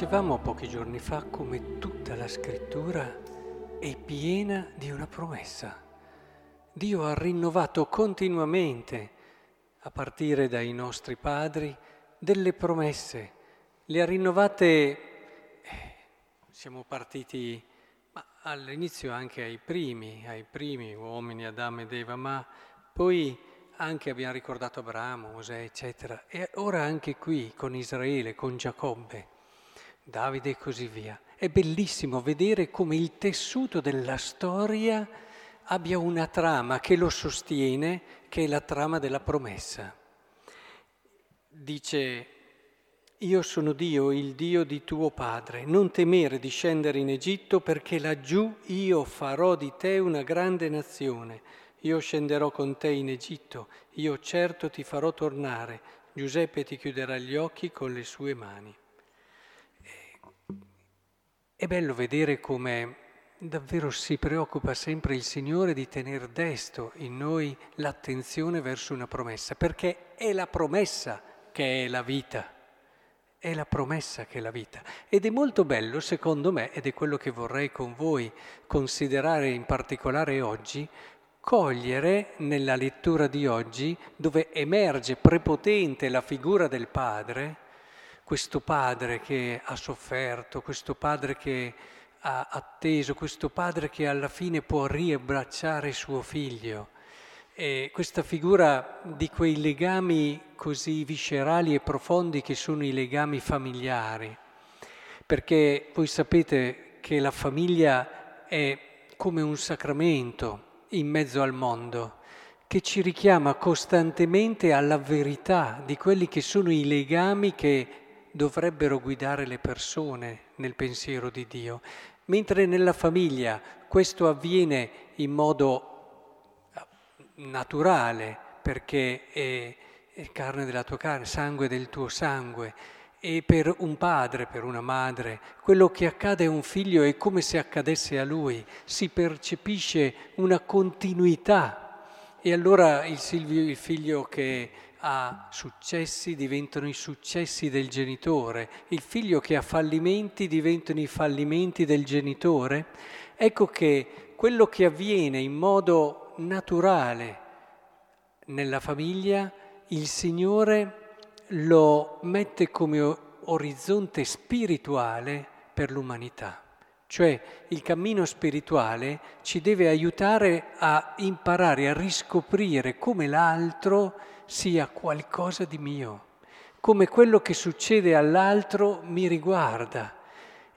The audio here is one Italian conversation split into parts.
dicevamo pochi giorni fa come tutta la scrittura è piena di una promessa. Dio ha rinnovato continuamente, a partire dai nostri padri, delle promesse. Le ha rinnovate, eh, siamo partiti all'inizio anche ai primi, ai primi uomini, Adamo ed Eva, ma poi anche abbiamo ricordato Abramo, Mosè, eccetera. E ora anche qui con Israele, con Giacobbe. Davide e così via. È bellissimo vedere come il tessuto della storia abbia una trama che lo sostiene, che è la trama della promessa. Dice, io sono Dio, il Dio di tuo padre, non temere di scendere in Egitto perché laggiù io farò di te una grande nazione. Io scenderò con te in Egitto, io certo ti farò tornare. Giuseppe ti chiuderà gli occhi con le sue mani. È bello vedere come davvero si preoccupa sempre il Signore di tenere desto in noi l'attenzione verso una promessa, perché è la promessa che è la vita, è la promessa che è la vita. Ed è molto bello, secondo me, ed è quello che vorrei con voi considerare in particolare oggi, cogliere nella lettura di oggi, dove emerge prepotente la figura del Padre, questo padre che ha sofferto, questo padre che ha atteso, questo padre che alla fine può riabbracciare suo figlio. E questa figura di quei legami così viscerali e profondi che sono i legami familiari. Perché voi sapete che la famiglia è come un sacramento in mezzo al mondo che ci richiama costantemente alla verità di quelli che sono i legami che dovrebbero guidare le persone nel pensiero di Dio, mentre nella famiglia questo avviene in modo eh, naturale, perché è, carne della tua carne, sangue del tuo sangue, e per un padre, per una madre, quello che accade a un figlio è come se accadesse a lui, si percepisce una continuità. E allora il, Silvio, il figlio che ha successi diventano i successi del genitore, il figlio che ha fallimenti diventano i fallimenti del genitore. Ecco che quello che avviene in modo naturale nella famiglia, il Signore lo mette come orizzonte spirituale per l'umanità. Cioè il cammino spirituale ci deve aiutare a imparare a riscoprire come l'altro sia qualcosa di mio, come quello che succede all'altro mi riguarda.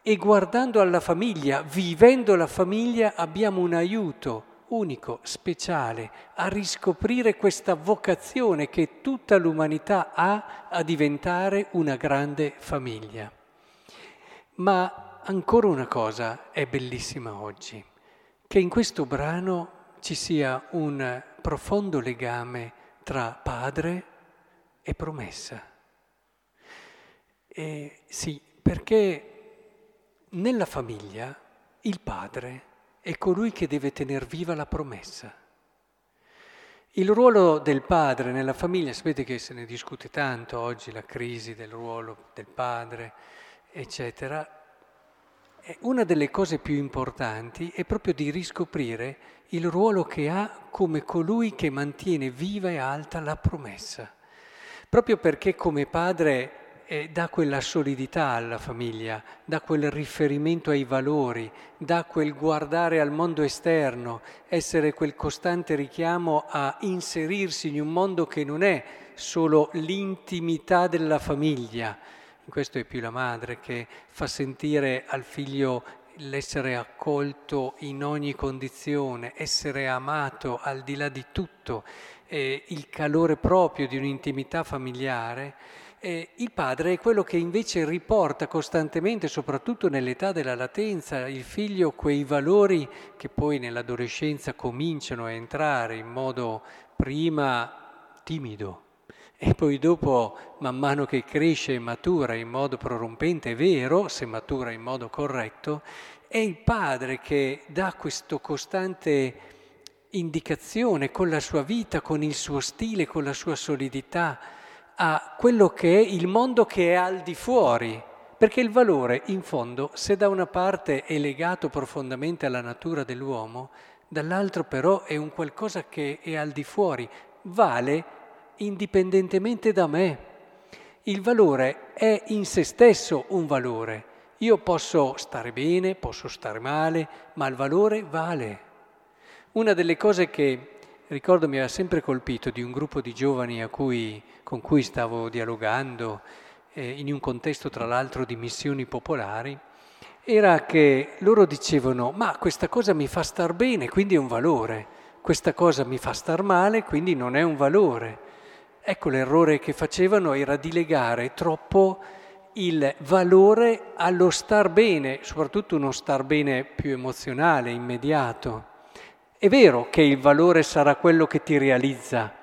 E guardando alla famiglia, vivendo la famiglia, abbiamo un aiuto unico, speciale, a riscoprire questa vocazione che tutta l'umanità ha a diventare una grande famiglia. Ma ancora una cosa è bellissima oggi, che in questo brano ci sia un profondo legame tra padre e promessa. E sì, perché nella famiglia il padre è colui che deve tenere viva la promessa. Il ruolo del padre nella famiglia, sapete che se ne discute tanto oggi, la crisi del ruolo del padre, eccetera, una delle cose più importanti è proprio di riscoprire il ruolo che ha come colui che mantiene viva e alta la promessa. Proprio perché come padre eh, dà quella solidità alla famiglia, dà quel riferimento ai valori, dà quel guardare al mondo esterno, essere quel costante richiamo a inserirsi in un mondo che non è solo l'intimità della famiglia, in questo è più la madre che fa sentire al figlio l'essere accolto in ogni condizione, essere amato al di là di tutto, eh, il calore proprio di un'intimità familiare. Eh, il padre è quello che invece riporta costantemente, soprattutto nell'età della latenza, il figlio quei valori che poi nell'adolescenza cominciano a entrare in modo prima timido, e poi dopo, man mano che cresce e matura in modo prorompente, è vero, se matura in modo corretto, è il padre che dà questa costante indicazione con la sua vita, con il suo stile, con la sua solidità, a quello che è il mondo che è al di fuori, Perché il valore, in fondo, se da una parte è legato profondamente alla natura dell'uomo, dall'altro però è un qualcosa che è al di fuori, vale indipendentemente da me. Il valore è in se stesso un valore. Io posso stare bene, posso stare male, ma il valore vale. Una delle cose che ricordo mi aveva sempre colpito di un gruppo di giovani cui, con cui stavo dialogando, eh, in un contesto tra l'altro di missioni popolari, era che loro dicevano ma questa cosa mi fa star bene, quindi è un valore, questa cosa mi fa star male, quindi non è un valore. Ecco l'errore che facevano era di legare troppo il valore allo star bene, soprattutto uno star bene più emozionale, immediato. È vero che il valore sarà quello che ti realizza,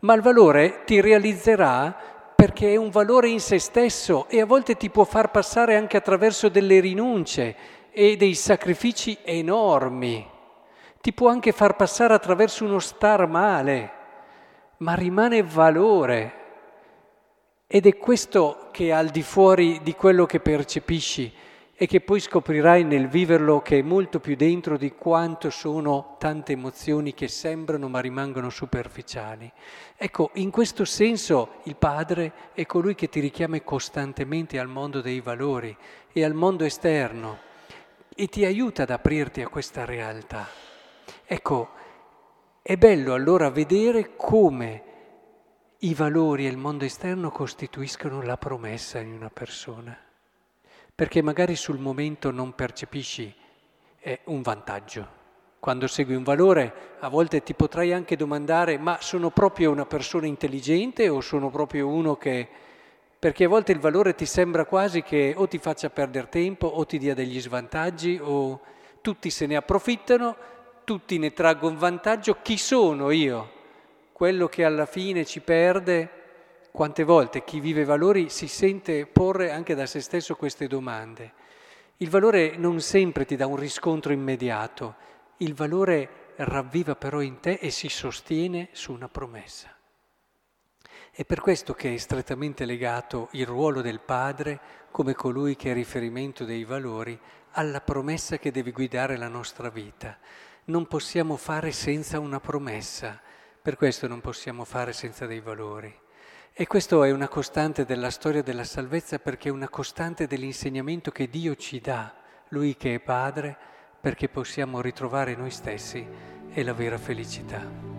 ma il valore ti realizzerà perché è un valore in se stesso e a volte ti può far passare anche attraverso delle rinunce e dei sacrifici enormi. Ti può anche far passare attraverso uno star male, ma rimane valore. Ed è questo che è al di fuori di quello che percepisci e che poi scoprirai nel viverlo che è molto più dentro di quanto sono tante emozioni che sembrano ma rimangono superficiali. Ecco, in questo senso il Padre è colui che ti richiama costantemente al mondo dei valori e al mondo esterno e ti aiuta ad aprirti a questa realtà. Ecco, è bello allora vedere come i valori e il mondo esterno costituiscono la promessa in una persona perché magari sul momento non percepisci eh, un vantaggio. Quando segui un valore, a volte ti potrai anche domandare, ma sono proprio una persona intelligente o sono proprio uno che... Perché a volte il valore ti sembra quasi che o ti faccia perdere tempo o ti dia degli svantaggi o tutti se ne approfittano, tutti ne traggono vantaggio. Chi sono io? Quello che alla fine ci perde quante volte chi vive valori si sente porre anche da se stesso queste domande. Il valore non sempre ti dà un riscontro immediato, il valore ravviva però in te e si sostiene su una promessa. È per questo che è strettamente legato il ruolo del padre come colui che è riferimento dei valori alla promessa che deve guidare la nostra vita. Non possiamo fare senza una promessa, per questo non possiamo fare senza dei valori. E questo è una costante della storia della salvezza perché è una costante dell'insegnamento che Dio ci dà, Lui che è Padre, perché possiamo ritrovare noi stessi e la vera felicità.